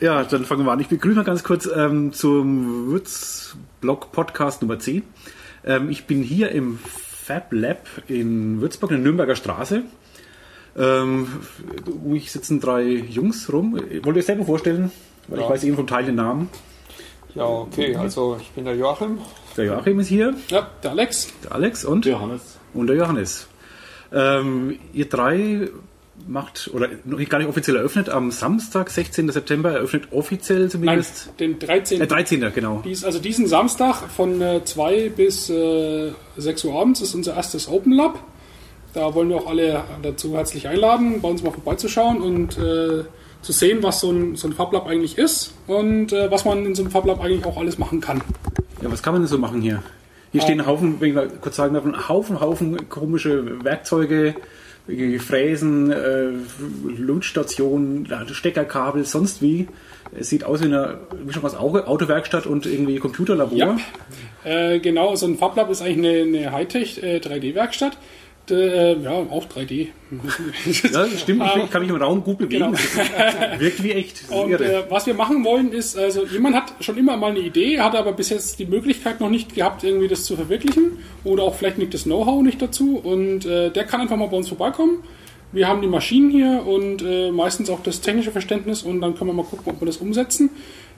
Ja, dann fangen wir an. Ich begrüße mal ganz kurz ähm, zum Würzblog Podcast Nummer 10. Ähm, ich bin hier im Fab Lab in Würzburg, in der Nürnberger Straße. Ähm, um mich sitzen drei Jungs rum. Wollt ihr euch selber vorstellen? Weil Ja. ich weiß eben vom Teil den Namen. Ja, okay, also ich bin der Joachim. Der Joachim ist hier, Ja, der Alex. der Alex und, Johannes. und der Johannes. Ähm, ihr drei macht, oder noch nicht gar nicht offiziell eröffnet, am Samstag, 16. September, eröffnet offiziell Nein, zumindest. den 13. Äh, 13. genau. Dies, also diesen Samstag von äh, 2 bis äh, 6 Uhr abends ist unser erstes Open Lab. Da wollen wir auch alle dazu herzlich einladen, bei uns mal vorbeizuschauen und äh, zu sehen, was so ein, so ein Fab Lab eigentlich ist und äh, was man in so einem Fab Lab eigentlich auch alles machen kann. Ja, was kann man denn so machen hier? Hier stehen ein Haufen, wenn ich mal kurz sagen darf, ein Haufen, Haufen komische Werkzeuge, Fräsen, äh, Lunchstationen, Steckerkabel, sonst wie. Es sieht aus wie eine Mischung aus Au- Autowerkstatt und irgendwie Computerlabor. Ja. Äh, genau, so ein Fab Lab ist eigentlich eine, eine Hightech äh, 3D-Werkstatt. Äh, ja, auch 3D. Ja, stimmt. Ich kann mich im Raum gut bewegen. Genau. Wirkt wie echt. Und äh, was wir machen wollen ist, also jemand hat schon immer mal eine Idee, hat aber bis jetzt die Möglichkeit noch nicht gehabt, irgendwie das zu verwirklichen oder auch vielleicht nicht das Know-how nicht dazu und äh, der kann einfach mal bei uns vorbeikommen. Wir haben die Maschinen hier und äh, meistens auch das technische Verständnis und dann können wir mal gucken, ob wir das umsetzen.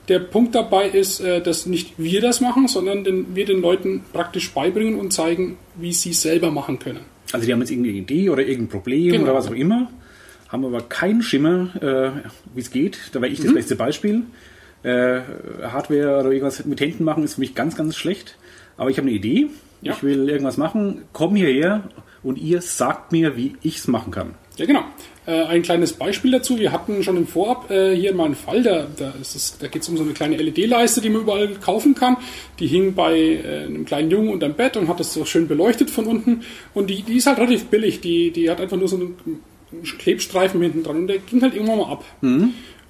Der Punkt dabei ist, äh, dass nicht wir das machen, sondern wir den Leuten praktisch beibringen und zeigen, wie sie es selber machen können. Also die haben jetzt irgendeine Idee oder irgendein Problem Genau. oder was auch immer, haben aber keinen Schimmer, äh, wie es geht. Da wäre ich Mhm. das beste Beispiel. Äh, Hardware oder irgendwas mit Händen machen ist für mich ganz, ganz schlecht. Aber ich habe eine Idee. Ja. Ich will irgendwas machen. Komm hierher und ihr sagt mir, wie ich es machen kann. Ja, genau. Äh, ein kleines Beispiel dazu. Wir hatten schon im Vorab äh, hier mal einen Fall, da, da, da geht es um so eine kleine LED-Leiste, die man überall kaufen kann. Die hing bei äh, einem kleinen Jungen unterm Bett und hat das so schön beleuchtet von unten. Und die, die ist halt relativ billig. Die, die hat einfach nur so einen Klebstreifen hinten dran und der ging halt irgendwann mal ab.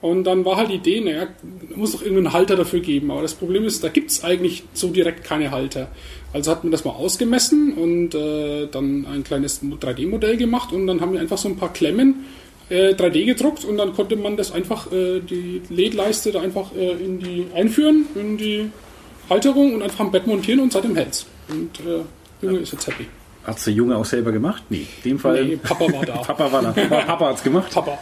Und dann war halt die Idee, naja, muss doch irgendeinen Halter dafür geben. Aber das Problem ist, da gibt es eigentlich so direkt keine Halter. Also hat man das mal ausgemessen und äh, dann ein kleines 3D-Modell gemacht und dann haben wir einfach so ein paar Klemmen äh, 3D gedruckt und dann konnte man das einfach, äh, die LED-Leiste da einfach äh, in die einführen, in die Halterung und einfach am Bett montieren und seitdem hält's. Und äh, Junge ist jetzt happy. Hat der Junge auch selber gemacht? Nee, in dem Fall. Nee, Papa war da. Papa war da. Papa hat's gemacht. Papa.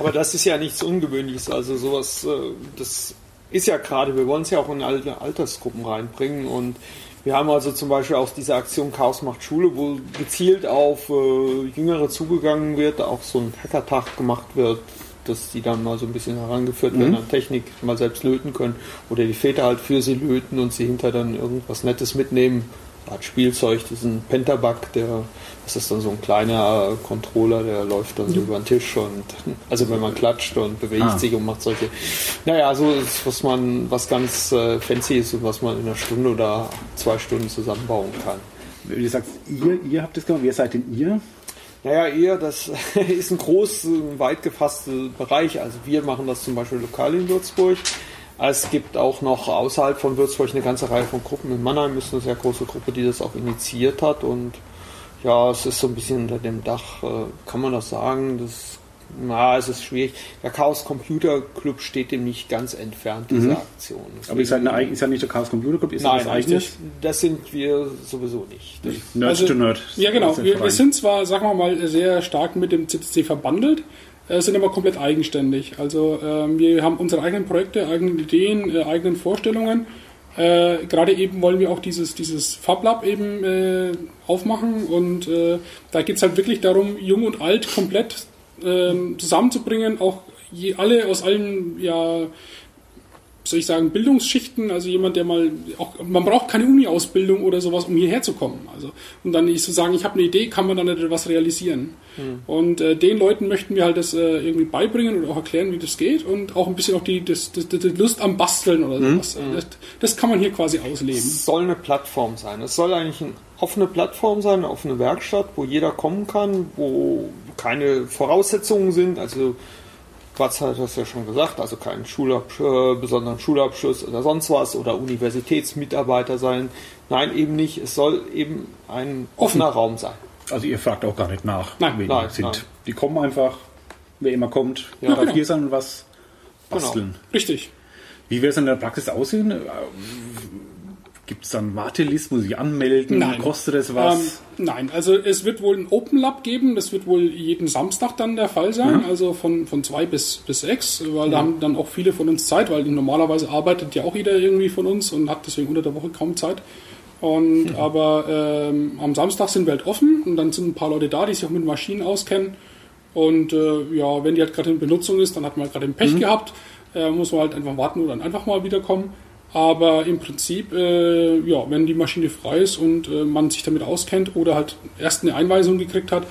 Aber das ist ja nichts Ungewöhnliches. Also sowas, äh, das ist ja gerade, wir wollen es ja auch in alle Altersgruppen reinbringen und wir haben also zum Beispiel auch diese Aktion Chaos macht Schule, wo gezielt auf äh, Jüngere zugegangen wird, auch so ein Hackertag gemacht wird, dass die dann mal so ein bisschen herangeführt werden an Technik, mal selbst löten können oder die Väter halt für sie löten und sie hinter dann irgendwas Nettes mitnehmen. Art Spielzeug, diesen Pentabug, der, das ist dann so ein kleiner äh, Controller, der läuft dann so über den Tisch und also wenn man klatscht und bewegt Ah. sich und macht solche. Naja, so ist, was man, was ganz äh, fancy ist und was man in einer Stunde oder zwei Stunden zusammenbauen kann. Wie du sagst, ihr, ihr habt das gemacht. Wer seid denn ihr? Naja, eher, das ist ein groß, äh, weit gefasster Bereich. Also wir machen das zum Beispiel lokal in Würzburg. Es gibt auch noch außerhalb von Würzburg eine ganze Reihe von Gruppen. In Mannheim ist eine sehr große Gruppe, die das auch initiiert hat. Und ja, es ist so ein bisschen unter dem Dach, äh, kann man das sagen. Das, na, es ist schwierig. Der Chaos Computer Club steht dem nicht ganz entfernt, diese Aktion. Aber ihr seid, eine, ist ja nicht der Chaos Computer Club, ist Nein, das, eigenes. das sind wir sowieso nicht. Das, Nerd Also- to Nerd. Ja, genau. Ist Wir, wir sind zwar, sagen wir mal, sehr stark mit dem CCC verbandelt, sind aber komplett eigenständig. Also ähm, wir haben unsere eigenen Projekte, eigenen Ideen, äh, eigenen Vorstellungen. Äh, Gerade eben wollen wir auch dieses, dieses Fab Lab eben äh, aufmachen und äh, da geht es halt wirklich darum, jung und alt komplett ähm, zusammenzubringen, auch je, alle aus allen ja, soll ich sagen, Bildungsschichten, also jemand, der mal auch, man braucht keine Uni-Ausbildung oder sowas, um hierher zu kommen. Also, und dann nicht zu sagen, ich habe eine Idee, kann man dann etwas realisieren. Und äh, den Leuten möchten wir halt das äh, irgendwie beibringen oder auch erklären, wie das geht und auch ein bisschen auch die, das, das, das, Lust am Basteln oder sowas. Das, das kann man hier quasi ausleben. Es soll eine Plattform sein. Es soll eigentlich eine offene Plattform sein, eine offene Werkstatt, wo jeder kommen kann, wo keine Voraussetzungen sind. Also Quatsch hat das ja schon gesagt, also keinen Schulabsch äh, besonderen Schulabschluss oder sonst was oder Universitätsmitarbeiter sein. Nein, eben nicht. Es soll eben ein offener Raum sein. Also ihr fragt auch gar nicht nach, Nein, wen nein, die sind. nein. Die kommen einfach, wer immer kommt, Ja, darf genau. hier sein und was basteln. Richtig. Wie wird es in der Praxis aussehen? Gibt es dann Wartelist? Muss ich anmelden? Nein. Kostet es was? Ähm, nein, also es wird wohl ein Open Lab geben, das wird wohl jeden Samstag dann der Fall sein, also von, von zwei bis, bis sechs, weil da haben dann auch viele von uns Zeit, weil normalerweise arbeitet ja auch jeder irgendwie von uns und hat deswegen unter der Woche kaum Zeit. Und aber ähm, am Samstag sind wir halt offen und dann sind ein paar Leute da, die sich auch mit Maschinen auskennen. Und äh, ja, wenn die halt gerade in Benutzung ist, dann hat man halt gerade den Pech gehabt, äh, muss man halt einfach warten oder dann einfach mal wiederkommen. Aber im Prinzip, äh, ja, wenn die Maschine frei ist und äh, man sich damit auskennt oder halt erst eine Einweisung gekriegt hat,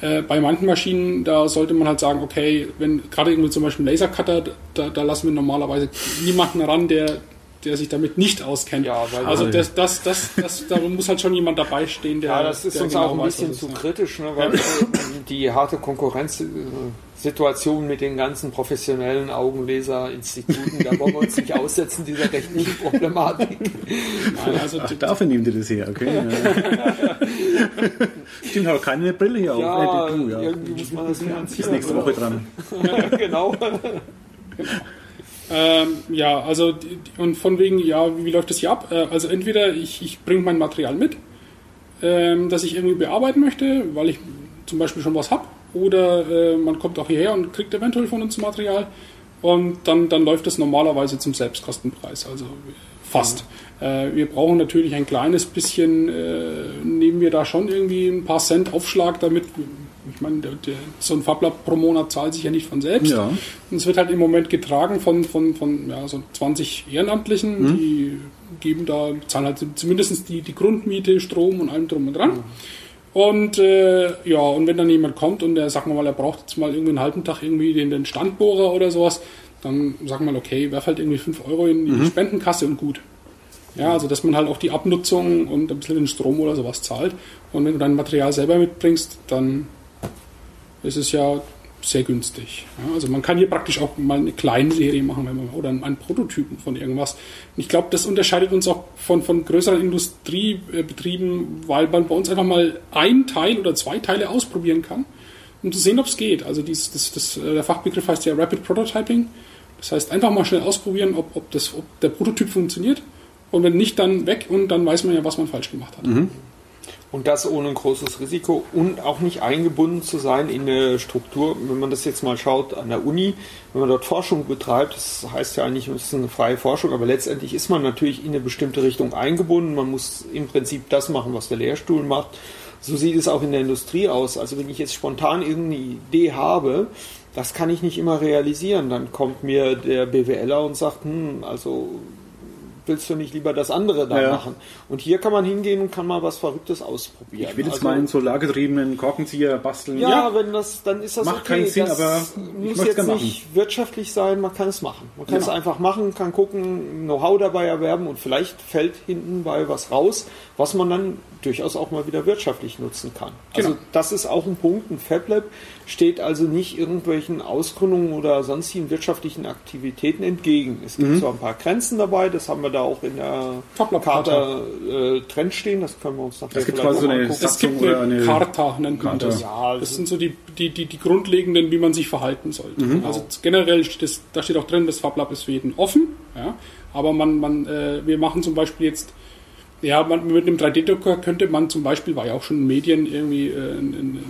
äh, bei manchen Maschinen, da sollte man halt sagen, okay, wenn gerade irgendwie zum Beispiel ein Lasercutter, da, da lassen wir normalerweise niemanden ran, der, der sich damit nicht auskennt. Ja, weil- also das, das, das, das, da muss halt schon jemand dabei stehen, der. Ja, das ist uns genau auch ein weiß, bisschen zu ist. kritisch, ne, weil die harte Konkurrenzsituation mit den ganzen professionellen Augenleserinstituten, da wollen wir uns nicht aussetzen, dieser rechtlichen Problematik. Nein, also Ach, dafür nehmt ihr das her, okay. Ja. Stimmt, aber keine Brille hier Ja, auf. Äh, du, ja. irgendwie muss man das finanzieren. nächste Woche dran. genau. Ähm, ja, also und von wegen, ja, wie, wie läuft das hier ab? Äh, also entweder ich, ich bringe mein Material mit, ähm, das ich irgendwie bearbeiten möchte, weil ich zum Beispiel schon was habe, oder äh, man kommt auch hierher und kriegt eventuell von uns Material und dann, dann läuft das normalerweise zum Selbstkostenpreis, also fast. Äh, wir brauchen natürlich ein kleines bisschen, äh, nehmen wir da schon irgendwie ein paar Cent Aufschlag damit. Ich meine, der, der, so ein Fablab pro Monat zahlt sich ja nicht von selbst. Ja. Und es wird halt im Moment getragen von, von, von ja, so 20 Ehrenamtlichen, die geben da, zahlen halt zumindest die, die Grundmiete, Strom und allem drum und dran. Und äh, ja, und wenn dann jemand kommt und der, sagen wir mal, er braucht jetzt mal irgendwie einen halben Tag irgendwie den, den Standbohrer oder sowas, dann sagen wir mal, okay, werf halt irgendwie 5 Euro in die Spendenkasse und gut. Ja, also dass man halt auch die Abnutzung und ein bisschen den Strom oder sowas zahlt. Und wenn du dein Material selber mitbringst, dann ist es ja sehr günstig. Ja, also man kann hier praktisch auch mal eine kleine Serie machen wenn man, oder einen Prototypen von irgendwas. Und ich glaube, das unterscheidet uns auch von, von größeren Industriebetrieben, weil man bei uns einfach mal ein Teil oder zwei Teile ausprobieren kann, um zu sehen, ob es geht. Also dies, das, das, äh, der Fachbegriff heißt ja Rapid Prototyping. Das heißt, einfach mal schnell ausprobieren, ob, ob, das, ob der Prototyp funktioniert. Und wenn nicht, dann weg und dann weiß man ja, was man falsch gemacht hat. Und das ohne ein großes Risiko und auch nicht eingebunden zu sein in eine Struktur. Wenn man das jetzt mal schaut an der Uni, wenn man dort Forschung betreibt, das heißt ja eigentlich, es ist eine freie Forschung, aber letztendlich ist man natürlich in eine bestimmte Richtung eingebunden. Man muss im Prinzip das machen, was der Lehrstuhl macht. So sieht es auch in der Industrie aus. Also wenn ich jetzt spontan irgendeine Idee habe, das kann ich nicht immer realisieren. Dann kommt mir der BWLer und sagt, hm, also willst du nicht lieber das andere da Ja. machen? Und hier kann man hingehen und kann mal was Verrücktes ausprobieren. Ich will jetzt Also- mal einen solargetriebenen Korkenzieher basteln. ja, wenn das, dann ist das Macht okay. keinen Sinn, das aber muss jetzt nicht wirtschaftlich sein, man kann es machen. Man kann Ja. es einfach machen, kann gucken, Know-how dabei erwerben und vielleicht fällt hinten bei was raus, was man dann durchaus auch mal wieder wirtschaftlich nutzen kann. Also Genau. das ist auch ein Punkt. Ein FabLab steht also nicht irgendwelchen Ausgründungen oder sonstigen wirtschaftlichen Aktivitäten entgegen. Es Mhm. gibt zwar ein paar Grenzen dabei, das haben wir da auch in der Karte äh, drin stehen, das können wir uns nachher Es gibt vielleicht so eine angucken. Es gibt eine, oder eine- Charta, nennt man das. Ja, das sind so die, die, die, die grundlegenden, wie man sich verhalten sollte. Mhm. Also generell steht das, da steht auch drin, das FabLab ist für jeden offen. Ja? Aber man, man, äh, wir machen zum Beispiel jetzt, ja, man, mit einem 3D-Drucker könnte man zum Beispiel, war ja auch schon in Medien irgendwie äh, ein, ein,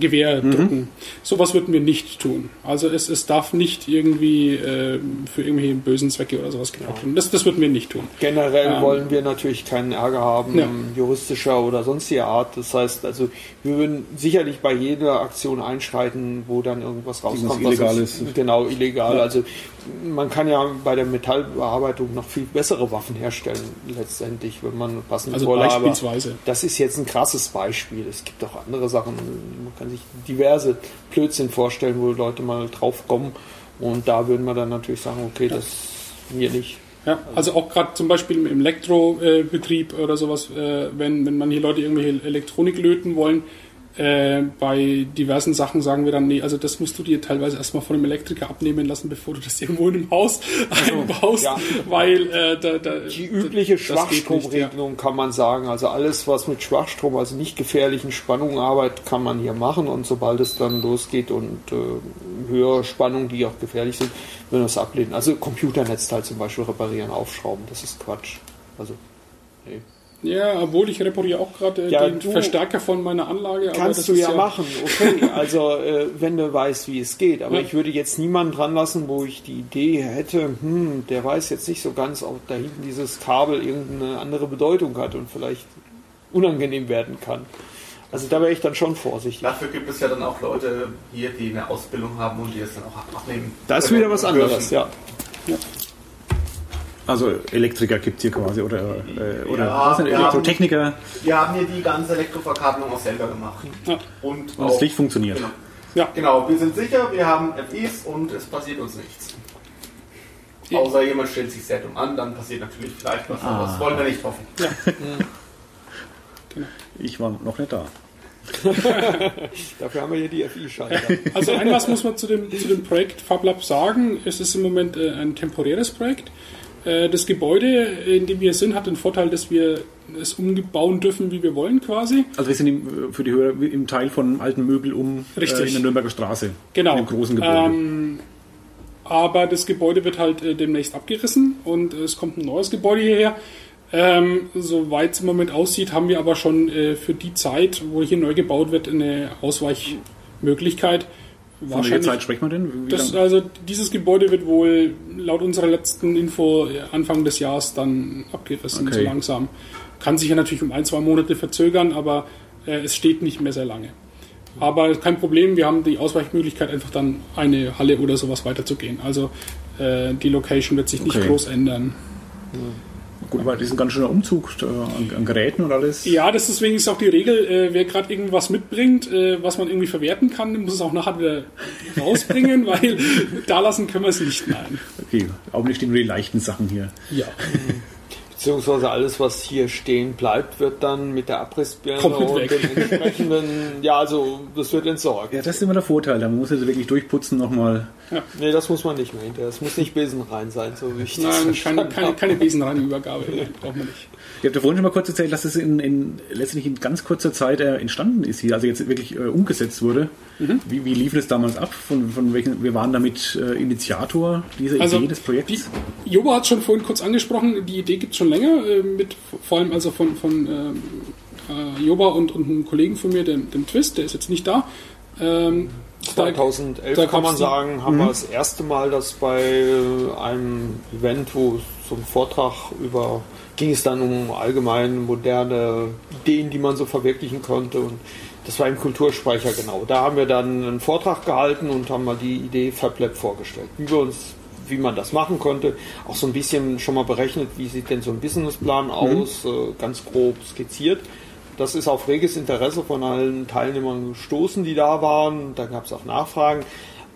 Gewehr Mhm. drucken. Sowas würden wir nicht tun. Also es, es darf nicht irgendwie äh, für irgendwelche bösen Zwecke oder sowas gebraucht werden. Das, das würden wir nicht tun. Generell Ähm, wollen wir natürlich keinen Ärger haben, Ja. juristischer oder sonstiger Art. Das heißt, also wir würden sicherlich bei jeder Aktion einschreiten, wo dann irgendwas rauskommt, was Illegales. ist, genau illegal. Also man kann ja bei der Metallbearbeitung noch viel bessere Waffen herstellen, letztendlich, wenn man passende Also Vorlage- aber beispielsweise. Das ist jetzt ein krasses Beispiel. Es gibt auch andere Sachen. Man kann sich diverse Blödsinn vorstellen, wo Leute mal drauf kommen. Und da würden wir dann natürlich sagen, okay, das mir nicht. Ja, also auch gerade zum Beispiel im Elektrobetrieb oder sowas, äh, wenn, wenn man hier Leute irgendwelche Elektronik löten wollen, äh, bei diversen Sachen sagen wir dann, nee, also das musst du dir teilweise erstmal von einem Elektriker abnehmen lassen, bevor du das irgendwo in einem Haus einbaust, ja. weil äh, da, da, Die übliche Schwachstromregelung kann man sagen. Also alles, was mit Schwachstrom, also nicht gefährlichen Spannungen arbeitet, kann man hier machen. Und sobald es dann losgeht und äh, höhere Spannungen, die auch gefährlich sind, würden das ablehnen. Also Computernetzteil zum Beispiel reparieren, aufschrauben, das ist Quatsch. Also, nee. Ja, obwohl ich repariere auch gerade äh, Ja, den du- Verstärker von meiner Anlage. aber Kannst das du ist ja, machen, okay. Also äh, wenn du weißt, wie es geht. Aber Ja. ich würde jetzt niemanden dran lassen, wo ich die Idee hätte, hm, der weiß jetzt nicht so ganz, ob da hinten dieses Kabel irgendeine andere Bedeutung hat und vielleicht unangenehm werden kann. Also da wäre ich dann schon vorsichtig. Dafür gibt es ja dann auch Leute hier, die eine Ausbildung haben und die es dann auch abnehmen. Das ist wieder was anderes, dürfen. ja. Also Elektriker gibt es hier quasi oder, äh, oder Ja, was sind wir Elektrotechniker Wir haben hier die ganze Elektroverkabelung auch selber gemacht. Ja. Und, und das auch- Licht funktioniert. Genau. Ja. genau, wir sind sicher, wir haben FIs und es passiert uns nichts. Ja. Außer jemand stellt sich sehr dumm an, dann passiert natürlich vielleicht was, aber Ah. das wollen wir nicht hoffen. Ich war noch nicht da. Dafür haben wir hier die FI-Schalter. Also ein was muss man zu dem, zu dem Projekt FabLab sagen. Es ist im Moment äh, ein temporäres Projekt. Äh, das Gebäude, in dem wir sind, hat den Vorteil, dass wir es umbauen dürfen, wie wir wollen quasi. Also wir sind im, für die Hörer im Teil von alten Möbel um Richtig. Äh, in der Nürnberger Straße. Genau. In dem großen Gebäude. Ähm, aber das Gebäude wird halt äh, demnächst abgerissen und es kommt ein neues Gebäude hierher. Ähm, Soweit es im Moment aussieht, haben wir aber schon äh, für die Zeit, wo hier neu gebaut wird, eine Ausweichmöglichkeit. Von welcher Zeit sprechen wir denn? Wie Das, also dieses Gebäude wird wohl laut unserer letzten Info äh, Anfang des Jahres dann abgerissen, Okay. so langsam. Kann sich ja natürlich um ein, zwei Monate verzögern, aber äh, es steht nicht mehr sehr lange. Aber kein Problem, wir haben die Ausweichmöglichkeit, einfach dann eine Halle oder sowas weiterzugehen. Also äh, die Location wird sich nicht Okay. groß ändern. Gut, aber das ist ein ganz schöner Umzug äh, an, an Geräten und alles. Ja, das ist deswegen auch die Regel, äh, wer gerade irgendwas mitbringt, äh, was man irgendwie verwerten kann, muss es auch nachher wieder rausbringen, weil da lassen können wir es nicht. Nein. Okay, augenblicklich stehen nur die leichten Sachen hier. Ja. Beziehungsweise alles, was hier stehen bleibt, wird dann mit der Abrissbirne und weg. den entsprechenden, ja, also das wird entsorgt. Ja, das ist immer der Vorteil. Da muss also wirklich durchputzen nochmal. Nee, das muss man nicht mehr hinterher. Es muss nicht besenrein sein, so wie ich das Nein, keine, keine, keine Besenreinübergabe. Nein, braucht man nicht. Ihr habt ja vorhin schon mal kurz erzählt, dass es in, in letztlich in ganz kurzer Zeit äh, entstanden ist hier, also jetzt wirklich äh, umgesetzt wurde. Mhm. Wie, wie lief das damals ab? Von, von welchen, wir waren damit äh, Initiator dieser Also, Idee des Projekts? Die, Joba hat schon vorhin kurz angesprochen, die Idee gibt es schon länger, äh, mit vor allem also von, von ähm, äh, Joba und, und einem Kollegen von mir, dem, dem Twist, der ist jetzt nicht da. Ähm, da- 2011 da kann man sagen, haben wir das erste Mal, dass bei äh, einem Event, wo so ein Vortrag über ging es dann um allgemein moderne Ideen, die man so verwirklichen konnte und das war im Kulturspeicher genau. Da haben wir dann einen Vortrag gehalten und haben mal die Idee FabLab vorgestellt, wie wir uns wie man das machen konnte, auch so ein bisschen schon mal berechnet, wie sieht denn so ein Businessplan aus, äh, ganz grob skizziert. Das ist auf reges Interesse von allen Teilnehmern gestoßen, die da waren. Da gab es auch Nachfragen.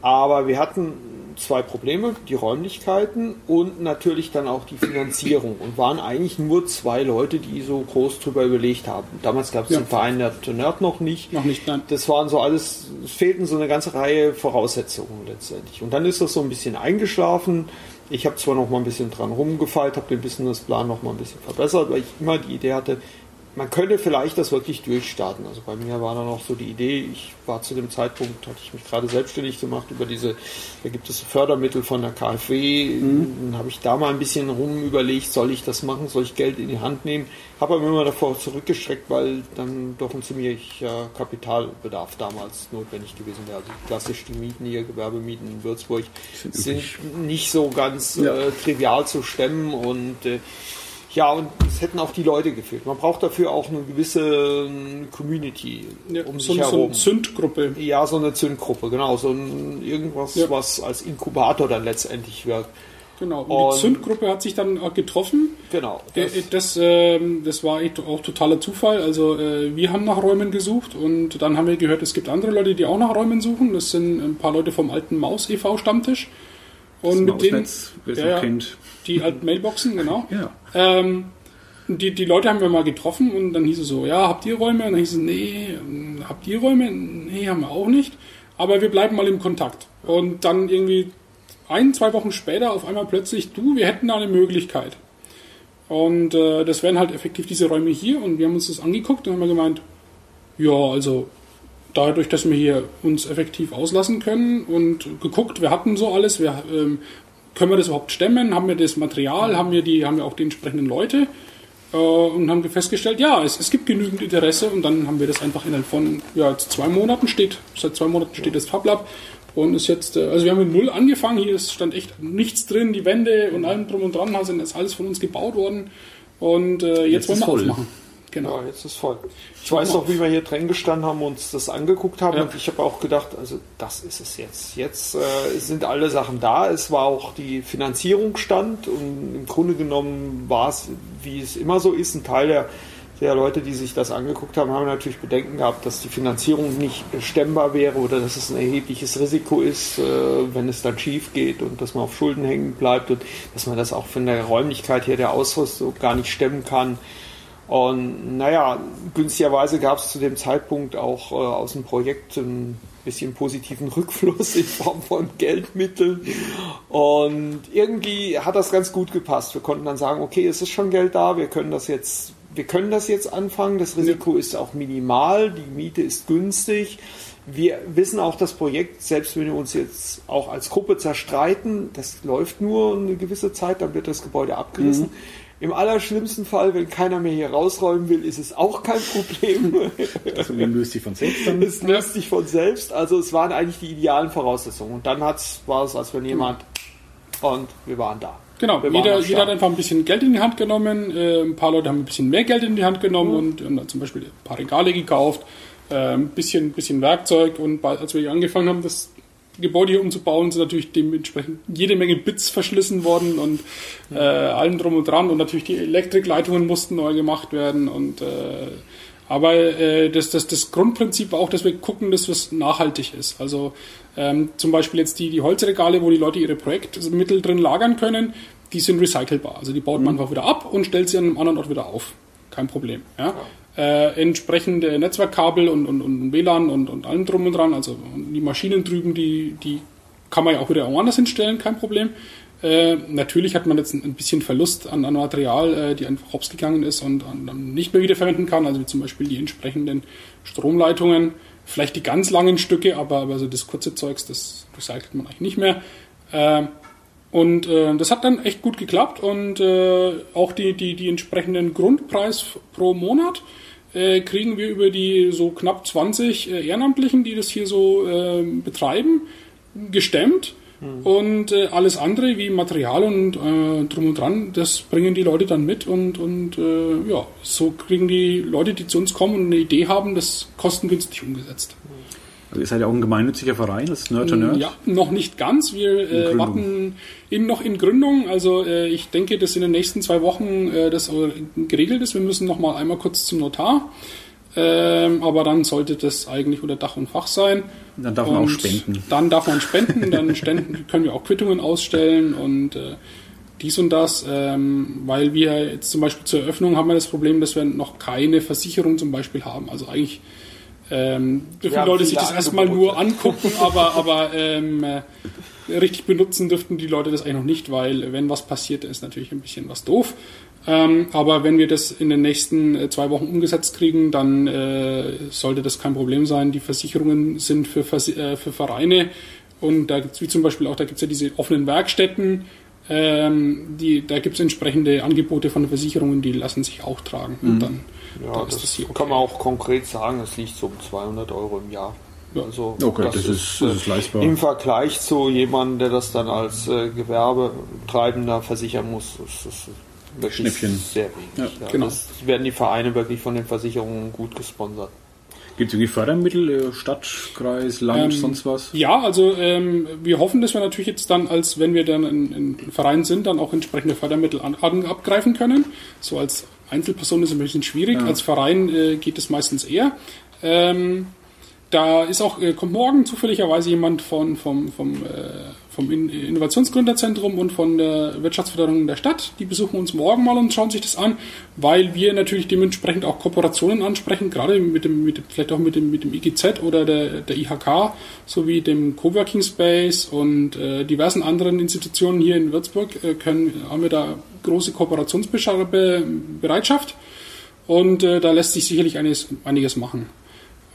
Aber wir hatten zwei Probleme, die Räumlichkeiten und natürlich dann auch die Finanzierung und waren eigentlich nur zwei Leute, die so groß drüber überlegt haben. Damals gab es Ja. den Verein to Nerd noch nicht. Noch nicht, nein. Das waren so alles, es fehlten so eine ganze Reihe Voraussetzungen letztendlich. Und dann ist das so ein bisschen eingeschlafen. Ich habe zwar noch mal ein bisschen dran rumgefeilt, habe den Businessplan noch mal ein bisschen verbessert, weil ich immer die Idee hatte, man könnte vielleicht das wirklich durchstarten. Also bei mir war dann noch so die Idee, ich war zu dem Zeitpunkt, hatte ich mich gerade selbstständig gemacht über diese, da gibt es Fördermittel von der KfW, dann habe ich da mal ein bisschen rum überlegt, soll ich das machen, soll ich Geld in die Hand nehmen, habe aber immer davor zurückgestreckt, weil dann doch ein ziemlicher Kapitalbedarf damals notwendig gewesen wäre. Also klassisch die Mieten hier, Gewerbemieten in Würzburg, Sind sind nicht so ganz Ja. äh, trivial zu stemmen und äh, ja, und es hätten auch die Leute gefehlt. Man braucht dafür auch eine gewisse ähm, Community Ja, um so, sich so herum. eine Zündgruppe. ja, so eine Zündgruppe, genau, so ein, irgendwas, Ja. was als Inkubator dann letztendlich wirkt. Genau. Und Und- die Zündgruppe hat sich dann auch getroffen. Genau. Äh, Das, Das, ähm, das war auch totaler Zufall. Also äh, wir haben nach Räumen gesucht und dann haben wir gehört, es gibt andere Leute, die auch nach Räumen suchen. Das sind ein paar Leute vom alten Maus e.V. Stammtisch. Und Das mit wer es Ja, kennt. die alten Mailboxen, genau. Ja. Ähm, die, die Leute haben wir mal getroffen und dann hieß es so, ja, habt ihr Räume? Und dann hieß es, nee, ähm, habt ihr Räume? Nee, haben wir auch nicht. Aber wir bleiben mal im Kontakt. Und dann irgendwie ein, zwei Wochen später auf einmal plötzlich, du, wir hätten da eine Möglichkeit. Und äh, das wären halt effektiv diese Räume hier und wir haben uns das angeguckt und haben wir gemeint, ja, also dadurch, dass wir hier uns effektiv auslassen können und geguckt, wir hatten so alles, wir, ähm, können wir das überhaupt stemmen, haben wir das Material, haben wir, die, haben wir auch die entsprechenden Leute äh, und haben festgestellt, ja, es, es gibt genügend Interesse und dann haben wir das einfach innerhalb von ja, zwei Monaten steht, seit zwei Monaten steht das FabLab und ist jetzt, äh, also wir haben mit Null angefangen, hier ist, stand echt nichts drin, die Wände und allem drum und dran sind jetzt alles von uns gebaut worden und äh, jetzt, jetzt wollen wir voll. aufmachen. Genau. Jetzt ist voll. Ich weiß noch, wie wir hier drin gestanden haben und uns das angeguckt haben ja. und ich habe auch gedacht, also das ist es jetzt. Jetzt äh, sind alle Sachen da. Es war auch die Finanzierung stand und im Grunde genommen war es, wie es immer so ist, ein Teil der, der Leute, die sich das angeguckt haben, haben natürlich Bedenken gehabt, dass die Finanzierung nicht stemmbar wäre oder dass es ein erhebliches Risiko ist, äh, wenn es dann schief geht und dass man auf Schulden hängen bleibt und dass man das auch von der Räumlichkeit her der Ausrüstung gar nicht stemmen kann. Und naja, günstigerweise gab es zu dem Zeitpunkt auch äh, aus dem Projekt ein bisschen positiven Rückfluss in Form von Geldmitteln. Und irgendwie hat das ganz gut gepasst. Wir konnten dann sagen, okay, es ist schon Geld da, wir können das jetzt, wir können das jetzt anfangen. Das Risiko ist auch minimal, die Miete ist günstig. Wir wissen auch, das Projekt, selbst wenn wir uns jetzt auch als Gruppe zerstreiten, das läuft nur eine gewisse Zeit, dann wird das Gebäude abgerissen. Mhm im allerschlimmsten Fall, wenn keiner mehr hier rausräumen will, ist es auch kein Problem. Das löst sich von selbst dann. Es löst sich von selbst. Also es waren eigentlich die idealen Voraussetzungen. Und dann war es, als wenn jemand und wir waren da. Genau, jeder, jeder hat einfach ein bisschen Geld in die Hand genommen, äh, ein paar Leute haben ein bisschen mehr Geld in die Hand genommen mhm. und, und dann zum Beispiel ein paar Regale gekauft, äh, ein bisschen, bisschen Werkzeug und als wir hier angefangen haben, das Gebäude hier umzubauen, sind natürlich dementsprechend jede Menge Bits verschlissen worden und äh, allem drum und dran und natürlich die Elektrikleitungen mussten neu gemacht werden und äh, aber äh, das, das, das Grundprinzip war auch, dass wir gucken, dass was nachhaltig ist. Also ähm, zum Beispiel jetzt die, die Holzregale, wo die Leute ihre Projektmittel drin lagern können, die sind recycelbar. Also die baut man mhm. einfach wieder ab und stellt sie an einem anderen Ort wieder auf. Kein Problem. Ja? Äh, entsprechende Netzwerkkabel und, und, und WLAN und, und allem drum und dran. Also die Maschinen drüben, die, die kann man ja auch wieder woanders hinstellen, kein Problem. Äh, natürlich hat man jetzt ein, bisschen Verlust an, an Material, äh, die einfach hops gegangen ist und dann nicht mehr wiederverwenden kann. Also wie zum Beispiel die entsprechenden Stromleitungen, vielleicht die ganz langen Stücke, aber, aber so das kurze Zeugs, das recycelt man eigentlich nicht mehr. Äh, und äh, das hat dann echt gut geklappt und äh, auch die, die, die entsprechenden Grundpreis pro Monat äh, kriegen wir über die so knapp 20 äh, Ehrenamtlichen, die das hier so äh, betreiben, gestemmt. Mhm. Und äh, alles andere wie Material und äh, drum und dran, das bringen die Leute dann mit und, und äh, ja, so kriegen die Leute, die zu uns kommen und eine Idee haben, das kostengünstig umgesetzt. Also ihr seid ja auch ein gemeinnützer Verein, das ist Nerd to Nerd? Ja, noch nicht ganz. Wir äh, warten in, noch in Gründung. Also äh, ich denke, dass in den nächsten zwei Wochen äh, das geregelt ist. Wir müssen noch mal einmal kurz zum Notar. Ähm, aber dann sollte das eigentlich unter Dach und Fach sein. Dann darf man auch spenden. Dann darf man spenden, dann ständen, können wir auch Quittungen ausstellen und äh, dies und das, ähm, weil wir jetzt zum Beispiel zur Eröffnung haben wir das Problem, dass wir noch keine Versicherung zum Beispiel haben. Also eigentlich ähm, dürfen Leute sich das erstmal nur angucken, aber, aber ähm, äh, richtig benutzen dürften die Leute das eigentlich noch nicht, weil wenn was passiert, ist natürlich ein bisschen was doof. Ähm, aber wenn wir das in den nächsten äh, zwei Wochen umgesetzt kriegen, dann äh, sollte das kein Problem sein. Die Versicherungen sind für, Vers äh, für Vereine und da gibt es wie zum Beispiel auch, da gibt es ja diese offenen Werkstätten, ähm, die, da gibt es entsprechende Angebote von Versicherungen, die lassen sich auch tragen. Mhm. Und dann ja, da das, das okay. kann man auch konkret sagen, es liegt so um 200 Euro im Jahr. Also okay, das, das, ist, das ist leistbar. Im Vergleich zu jemandem, der das dann als äh, Gewerbetreibender versichern muss, ist das wirklich Schnäppchen. sehr wenig. Ja, ja, genau. Das werden die Vereine wirklich von den Versicherungen gut gesponsert. Gibt es irgendwie Fördermittel, äh, Stadt, Kreis, Land, ähm, sonst was? Ja, also ähm, wir hoffen, dass wir natürlich jetzt dann, als wenn wir dann ein, ein Verein sind, dann auch entsprechende Fördermittel an, an, abgreifen können. So als Einzelperson ist ein bisschen schwierig. Ja. Als Verein äh, geht es meistens eher. Ähm, da ist auch, äh, kommt morgen zufälligerweise jemand von, vom, vom, äh, vom Innovationsgründerzentrum und von der Wirtschaftsförderung der Stadt. Die besuchen uns morgen mal und schauen sich das an, weil wir natürlich dementsprechend auch Kooperationen ansprechen, gerade mit dem, mit vielleicht auch mit dem, mit dem IGZ oder der, der IHK sowie dem Coworking Space und äh, diversen anderen Institutionen hier in Würzburg äh, können, haben wir da große Kooperationsbereitschaft und äh, da lässt sich sicherlich einiges, einiges machen.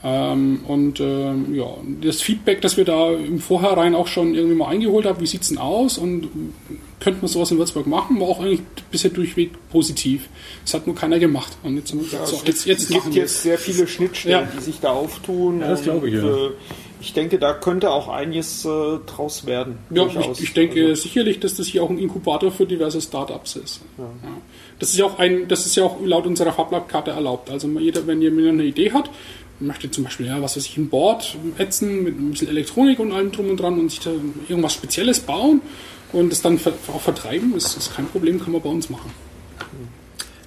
Ähm, und ähm, ja, das Feedback, das wir da im Vorhinein auch schon irgendwie mal eingeholt haben, wie sieht es denn aus und könnte man sowas in Würzburg machen, war auch eigentlich bisher durchweg positiv. Das hat nur keiner gemacht. Und jetzt, haben wir Ja, gesagt, so, es jetzt, jetzt es gibt jetzt es. sehr viele Schnittstellen, Ja. die sich da auftun. Ja, das und, glaube ich, ja. Äh, ich denke, da könnte auch einiges äh, draus werden. Ja, ich, ich denke Also, sicherlich, dass das hier auch ein Inkubator für diverse Startups ist. Ja. Das ist ja auch ein, das ist ja auch laut unserer FabLab-Karte erlaubt. Also jeder, wenn jemand eine Idee hat, möchte zum Beispiel, ja, was weiß ich, ein Board ätzen mit ein bisschen Elektronik und allem drum und dran und sich da irgendwas Spezielles bauen und es dann auch vertreiben, ist, ist kein Problem, kann man bei uns machen.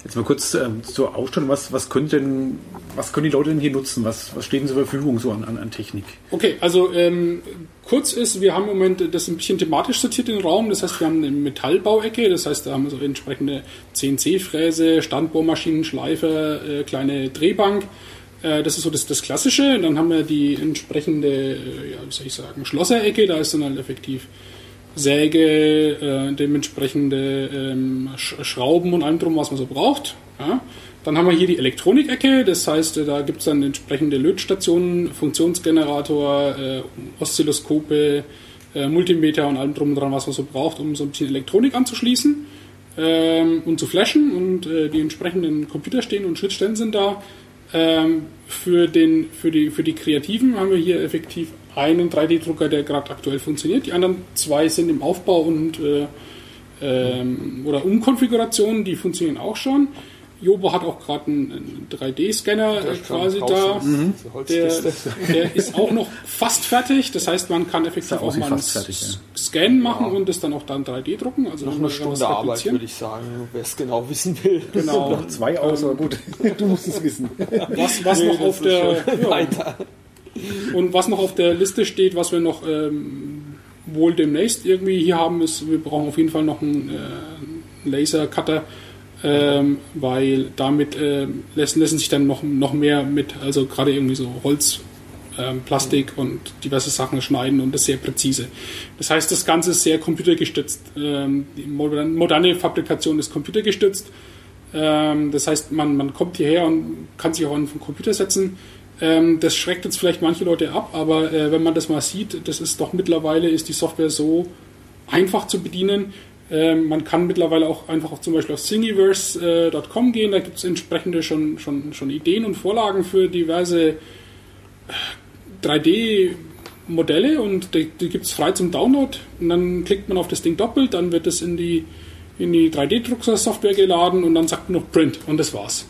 Jetzt mal kurz ähm, zur Ausstellung. Was, was, können denn, was können die Leute denn hier nutzen? Was, was steht denn zur Verfügung so an, an, an Technik? Okay, also ähm, kurz ist, wir haben im Moment das ein bisschen thematisch sortiert den Raum. Das heißt, wir haben eine Metallbauecke, das heißt, da haben wir so entsprechende CNC-Fräse, Standbohrmaschinen, Schleifer, äh, kleine Drehbank. Äh, das ist so das, das Klassische. Dann haben wir die entsprechende, äh, ja, wie soll ich sagen, Schlosserecke, da ist dann halt effektiv Säge, äh, dementsprechende ähm, Sch Schrauben und allem drum, was man so braucht. Ja. Dann haben wir hier die Elektronikecke, das heißt, äh, da gibt es dann entsprechende Lötstationen, Funktionsgenerator, äh, Oszilloskope, äh, Multimeter und allem drum und dran, was man so braucht, um so ein bisschen Elektronik anzuschließen ähm, und zu flashen. Und die entsprechenden Computer stehen und Schnittstellen sind da. Ähm, für, den, für, die, für die Kreativen haben wir hier effektiv einen 3D-Drucker, der gerade aktuell funktioniert. Die anderen zwei sind im Aufbau und äh, ähm, oder Umkonfigurationen, die funktionieren auch schon. Jobo hat auch gerade einen, einen 3D-Scanner Der äh, quasi da. draußen. Diese Der, der ist auch noch fast fertig. Das heißt, man kann effektiv auch mal einen fertig, S- Scan machen und das dann auch dann 3D drucken. Also Noch eine Stunde Arbeit, würde ich sagen, wer es genau wissen will. Genau. Zwei aus, aber gut. du musst es wissen. Was, was Nee, noch auf der ja, und was noch auf der Liste steht, was wir noch ähm, wohl demnächst irgendwie hier haben, ist, wir brauchen auf jeden Fall noch einen, äh, einen Lasercutter, ähm, weil damit ähm, lassen, lassen sich dann noch, noch mehr mit, also gerade irgendwie so Holz, ähm, Plastik und diverse Sachen schneiden und das sehr präzise. Das heißt, das Ganze ist sehr computergestützt. Ähm, die moderne moderne Fabrikation ist computergestützt. Ähm, das heißt, man, man kommt hierher und kann sich auch an den Computer setzen. Ähm, das schreckt jetzt vielleicht manche Leute ab, aber äh, wenn man das mal sieht, das ist doch mittlerweile ist die Software so einfach zu bedienen. Ähm, man kann mittlerweile auch einfach auf, zum Beispiel auf Thingiverse.com gehen, da gibt es entsprechende schon, schon, schon Ideen und Vorlagen für diverse 3D-Modelle und die, die gibt es frei zum Download. Und dann klickt man auf das Ding doppelt, dann wird es in die, in die 3D-Drucker-Software geladen und dann sagt man noch Print und das war's.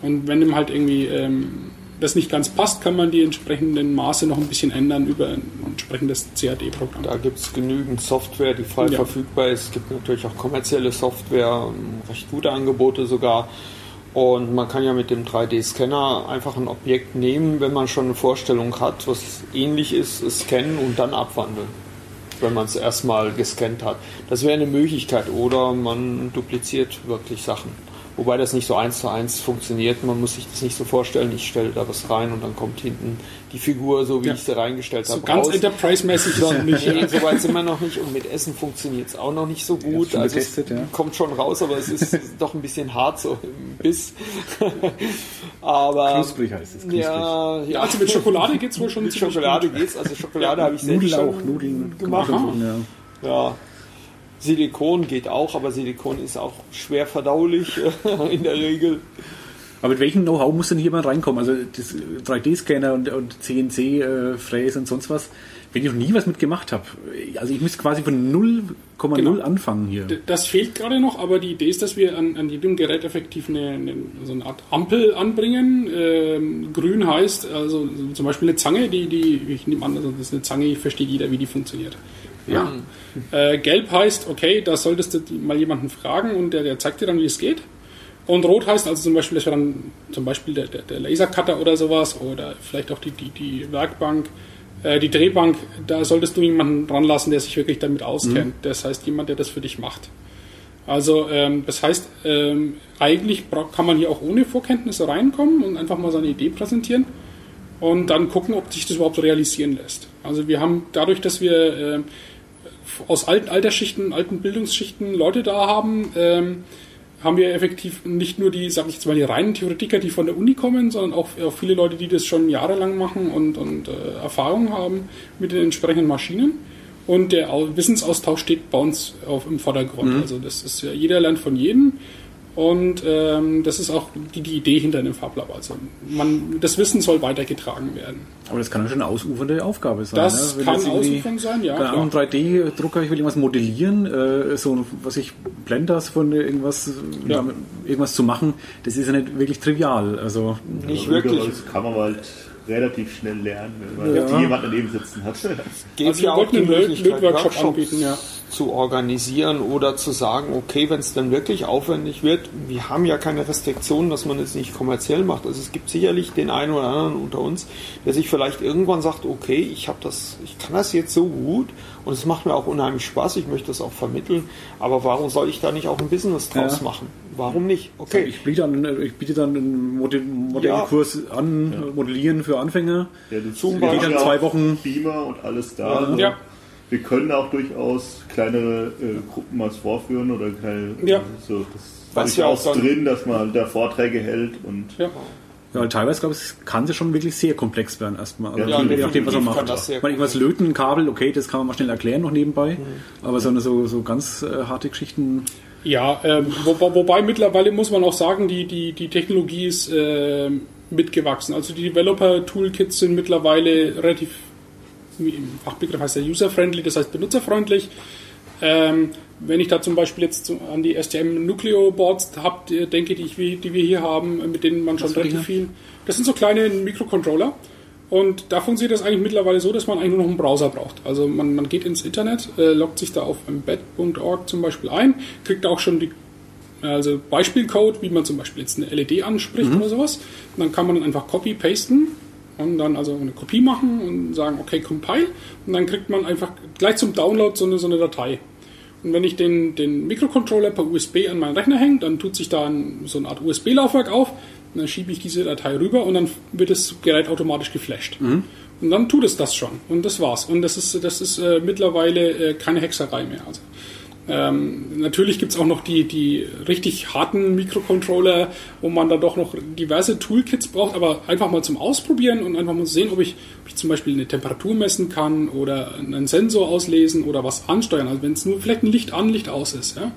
Und wenn ihm halt irgendwie ähm, das nicht ganz passt, kann man die entsprechenden Maße noch ein bisschen ändern über ein entsprechendes CAD-Programm. Da gibt es genügend Software, die frei Ja. verfügbar ist. Es gibt natürlich auch kommerzielle Software, ähm, recht gute Angebote sogar. Und man kann ja mit dem 3D-Scanner einfach ein Objekt nehmen, wenn man schon eine Vorstellung hat, was ähnlich ist, scannen und dann abwandeln, wenn man es erstmal gescannt hat. Das wäre eine Möglichkeit. Oder man dupliziert wirklich Sachen. Wobei das nicht so eins zu eins funktioniert. Man muss sich das nicht so vorstellen, ich stelle da was rein und dann kommt hinten die Figur, so wie Ja. ich sie reingestellt So habe. ganz. Enterprise-mäßig ist es nicht. Nee, so weit sind wir noch nicht und mit Essen funktioniert es auch noch nicht so gut. also getestet, es ja. kommt schon raus, aber es ist doch ein bisschen hart so im Biss. aber Knusprig heißt es. Knusprig. ja, ja, Also mit Schokolade geht es wohl schon mit Schokolade gut. geht's. Also Schokolade habe ich selbst Nudeln auch, schon Nudeln gemacht. Ja. Ja. Silikon geht auch, aber Silikon ist auch schwer verdaulich in der Regel. Aber mit welchem Know-how muss denn hier mal reinkommen? Also das 3D-Scanner und, und CNC-Fräse und sonst was, wenn ich noch nie was mitgemacht habe. Also ich müsste quasi von 0,0 Genau. anfangen hier. Das fehlt gerade noch, aber die Idee ist, dass wir an, an jedem Gerät effektiv eine, eine, so eine Art Ampel anbringen. Ähm, grün heißt, also zum Beispiel eine Zange, die, die ich nehme an, also das ist eine Zange, versteht jeder, wie die funktioniert. Ja. Äh, gelb heißt, okay, da solltest du mal jemanden fragen und der, der zeigt dir dann, wie es geht. Und rot heißt also zum Beispiel, das wäre dann zum Beispiel der, der, der Lasercutter oder sowas oder vielleicht auch die, die, die Werkbank, äh, die Drehbank, da solltest du jemanden dran lassen, der sich wirklich damit auskennt. Das heißt, jemand, der das für dich macht. Also ähm, das heißt, ähm, eigentlich kann man hier auch ohne Vorkenntnisse reinkommen und einfach mal seine Idee präsentieren und dann gucken, ob sich das überhaupt realisieren lässt. Also wir haben dadurch, dass wir ähm, aus alten Altersschichten, alten Bildungsschichten Leute da haben, ähm, haben wir effektiv nicht nur die, sag ich jetzt mal, die reinen Theoretiker, die von der Uni kommen, sondern auch, auch viele Leute, die das schon jahrelang machen und, und äh, Erfahrung haben mit den entsprechenden Maschinen. Und der Au- Wissensaustausch steht bei uns auf, im Vordergrund. Mhm. Also das ist ja, jeder lernt von jedem. Und ähm, das ist auch die, die Idee hinter dem FabLab. Also man, das Wissen soll weitergetragen werden. Aber das kann ja schon eine ausufernde Aufgabe sein. Das ne? Kann ausufernd sein, ja, Keine Ahnung, klar. 3D-Drucker, ich will irgendwas modellieren, äh, so was ich Blenders von irgendwas, Ja. damit, irgendwas zu machen, das ist ja nicht wirklich trivial. Also Nicht wirklich. Das kann man halt relativ schnell lernen, wenn man Ja. jemanden daneben sitzen hat. Gibt Also ja auch die Möglichkeit, Workshops anbieten, ja. zu organisieren oder zu sagen, okay, wenn es dann wirklich aufwendig wird, wir haben ja keine Restriktionen, dass man es nicht kommerziell macht. Also es gibt sicherlich den einen oder anderen unter uns, der sich vielleicht irgendwann sagt, okay, ich habe das, ich kann das jetzt so gut und es macht mir auch unheimlich Spaß, ich möchte das auch vermitteln, aber warum soll ich da nicht auch ein Business draus Ja. machen? Warum nicht? Okay. ich, biete dann, ich biete dann einen Modell- Modellkurs an, Modellieren für Anfänger. Ja, du Zum wir Beispiel ja zwei Wochen- Beamer und alles da. Also Ja. Wir können auch durchaus kleinere äh, Gruppen mal vorführen oder kleine, Ja. so, das Was ist ja ja auch drin, dass man da Vorträge hält und Ja. Ja, teilweise glaube ich, kann es schon wirklich sehr komplex werden erstmal. Also Ja, je nachdem, was man macht. das sehr irgendwas löten, ein Kabel, okay, das kann man mal schnell erklären noch nebenbei. Mhm. Aber so, eine, so, so ganz äh, harte Geschichten. Ja, ähm, wo, wo, wobei mittlerweile muss man auch sagen, die, die, die Technologie ist ähm, mitgewachsen. Also die Developer-Toolkits sind mittlerweile relativ, im Fachbegriff heißt der user-friendly, das heißt benutzerfreundlich. Ähm, wenn ich da zum Beispiel jetzt an die STM Nucleo Boards habe, äh, denke, die, ich, die wir hier haben, mit denen man schon relativ viel. Das sind so kleine Mikrocontroller. Und da funktioniert das eigentlich mittlerweile so, dass man eigentlich nur noch einen Browser braucht. Also man, man geht ins Internet, äh, loggt sich da auf embed.org zum Beispiel ein, kriegt auch schon die also Beispielcode, wie man zum Beispiel jetzt eine LED anspricht oder sowas. Und dann kann man dann einfach copy-pasten und dann also eine Kopie machen und sagen, okay, compile. Und dann kriegt man einfach gleich zum Download so eine, so eine Datei. Und wenn ich den, den Mikrocontroller per USB an meinen Rechner hänge, dann tut sich da ein, so eine Art USB-Laufwerk auf. Und dann schiebe ich diese Datei rüber und dann wird das Gerät automatisch geflasht. Und dann tut es das schon. Und das war's. Und das ist, das ist äh, mittlerweile äh, keine Hexerei mehr. Also, ähm, natürlich gibt's auch noch die, die richtig harten Mikrocontroller, wo man da doch noch diverse Toolkits braucht, aber einfach mal zum Ausprobieren und einfach mal sehen, ob ich, ob ich zum Beispiel eine Temperatur messen kann oder einen Sensor auslesen oder was ansteuern. Also wenn es nur vielleicht ein Licht an, Licht aus ist. Ja?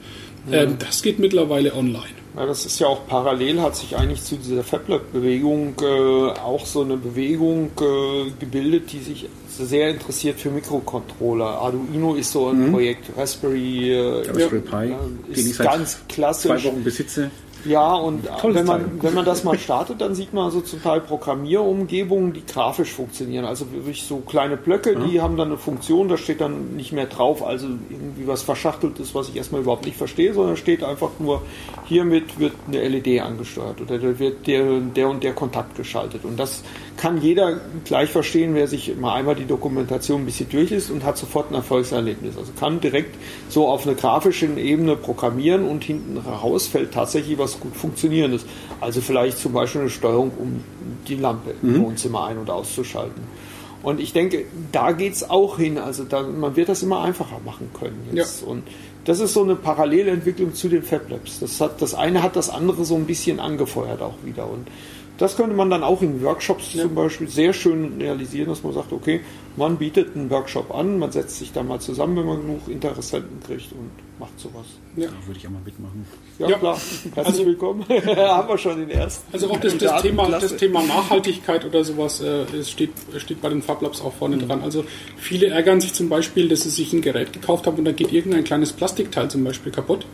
Ähm, das geht mittlerweile online. Ja, das ist ja auch parallel, hat sich eigentlich zu dieser FabLab-Bewegung äh, auch so eine Bewegung äh, gebildet, die sich sehr interessiert für Mikrocontroller. Arduino ist so ein Projekt, Raspberry, äh, Raspberry Pi, ja, den ich ist ganz klassisch. Zwei Wochen besitze. Ja, und Tolles wenn man, Teil. wenn man das mal startet, dann sieht man so zum Teil Programmierumgebungen, die grafisch funktionieren. Also wirklich so kleine Blöcke, die haben dann eine Funktion, da steht dann nicht mehr drauf, also irgendwie was Verschachteltes, was ich erstmal überhaupt nicht verstehe, sondern steht einfach nur, hiermit wird eine LED angesteuert oder da wird der, der und der Kontakt geschaltet. Und das kann jeder gleich verstehen, wer sich mal einmal die Dokumentation ein bisschen durchliest und hat sofort ein Erfolgserlebnis. Also kann direkt so auf einer grafischen Ebene programmieren und hinten raus fällt tatsächlich was gut funktionierendes. Also vielleicht zum Beispiel eine Steuerung, um die Lampe im Wohnzimmer ein- und auszuschalten. Und ich denke, da geht's auch hin. Also da, man wird das immer einfacher machen können jetzt. Und das ist so eine Parallelentwicklung zu den Fab Labs. Das, hat, das eine hat das andere so ein bisschen angefeuert auch wieder. Und das könnte man dann auch in Workshops zum Beispiel sehr schön realisieren, dass man sagt, okay, man bietet einen Workshop an, man setzt sich da mal zusammen, wenn man genug Interessenten kriegt und macht sowas. Ja. Da würde ich auch mal mitmachen. Ja, Ja. klar. Herzlich willkommen. Haben wir schon den ersten. Also auch das, das. Thema, Klasse. das Thema Nachhaltigkeit oder sowas äh, es steht, steht bei den Fab Labs auch vorne dran. Also viele ärgern sich zum Beispiel, dass sie sich ein Gerät gekauft haben und da geht irgendein kleines Plastikteil zum Beispiel kaputt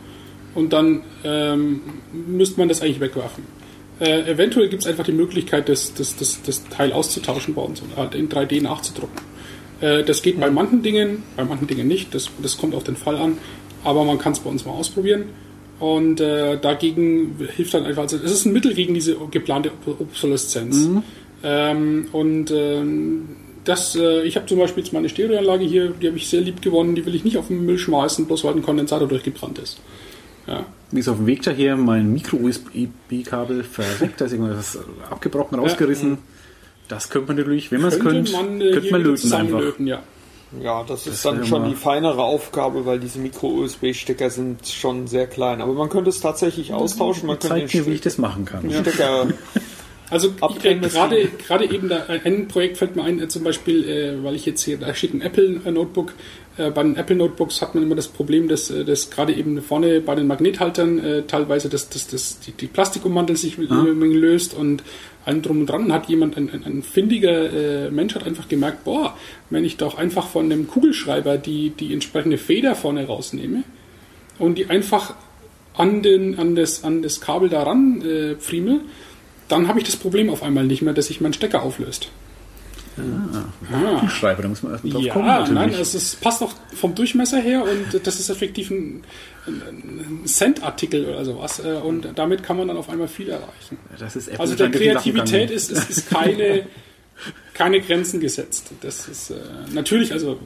und dann ähm, müsste man das eigentlich wegwerfen. Äh, eventuell gibt es einfach die Möglichkeit, das, das, das, das Teil auszutauschen bei uns und halt in 3D nachzudrucken. Äh, das geht bei manchen Dingen, bei manchen Dingen nicht, das, das kommt auf den Fall an, aber man kann es bei uns mal ausprobieren. Und äh, dagegen hilft dann einfach, also es ist ein Mittel gegen diese geplante Ob- Obsoleszenz. Ähm, und ähm, das, äh, ich habe zum Beispiel jetzt meine Stereoanlage hier, die habe ich sehr lieb gewonnen, die will ich nicht auf den Müll schmeißen, bloß weil ein Kondensator durchgebrannt ist. Ja. Wie ist auf dem Weg daher mein Micro-USB-Kabel verreckt, da ist irgendwas abgebrochen, rausgerissen. Das könnte man natürlich, wenn man es könnte, man, äh, könnte man löten einfach. zusammenlöten, ja. Ja, das ist Das dann wäre schon die feinere Aufgabe, weil diese Micro-USB-Stecker sind schon sehr klein. Aber man könnte es tatsächlich austauschen. Man Zeigt mir, wie ich das machen kann. Stecker Also äh, gerade gerade eben da ein Projekt fällt mir ein, äh, zum Beispiel, äh, weil ich jetzt hier, da steht ein Apple äh, Notebook. Äh, bei den Apple Notebooks hat man immer das Problem, dass, äh, dass gerade eben vorne bei den Magnethaltern äh, teilweise das, das, das, die, die Plastikummantel sich äh, löst und allem drum und dran hat jemand, ein, ein, ein findiger äh, Mensch hat einfach gemerkt, boah, wenn ich doch einfach von einem Kugelschreiber die, die entsprechende Feder vorne rausnehme und die einfach an, den, an, das, an das Kabel daran äh, friemel, dann habe ich das Problem auf einmal nicht mehr, dass sich mein Stecker auflöst. Ah. Schreiber, da muss man erstmal drauf Ja, kommen. natürlich. nein, es ist, passt auch vom Durchmesser her und das ist effektiv ein, ein Cent-Artikel oder sowas. äh, Und damit kann man dann auf einmal viel erreichen. das ist Apple Also der Kreativität ist, ist, ist keine, keine Grenzen gesetzt. Das ist äh, natürlich, also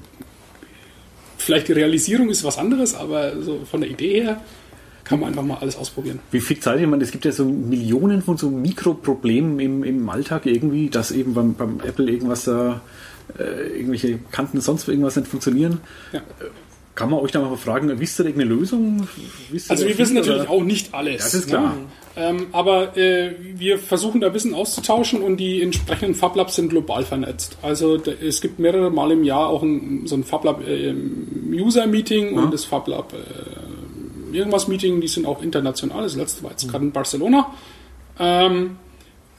vielleicht die Realisierung ist was anderes, aber so von der Idee her kann man einfach mal alles ausprobieren. Wie viel Zeit, ich meine, es gibt ja so Millionen von so Mikroproblemen im, im Alltag irgendwie, dass eben beim, beim Apple irgendwas da, äh, irgendwelche Kanten sonst irgendwas nicht funktionieren. Ja. Kann man euch da mal fragen, wisst ihr irgendeine Lösung? Wisst Also wir wissen viel, natürlich oder? auch nicht alles. Ja, das ist klar. Ne? Ähm, aber äh, wir versuchen da Wissen auszutauschen und die entsprechenden FabLabs sind global vernetzt. Also da, es gibt mehrere Mal im Jahr auch ein, so ein FabLab äh, User Meeting und das FabLab äh, irgendwas Meeting, die sind auch international. Das letzte war jetzt gerade in Barcelona. Ähm,